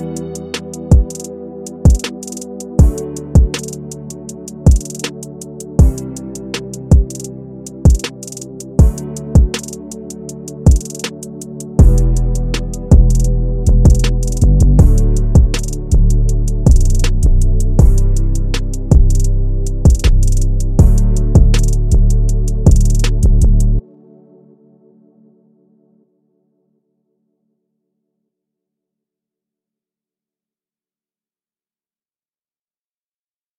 Bye.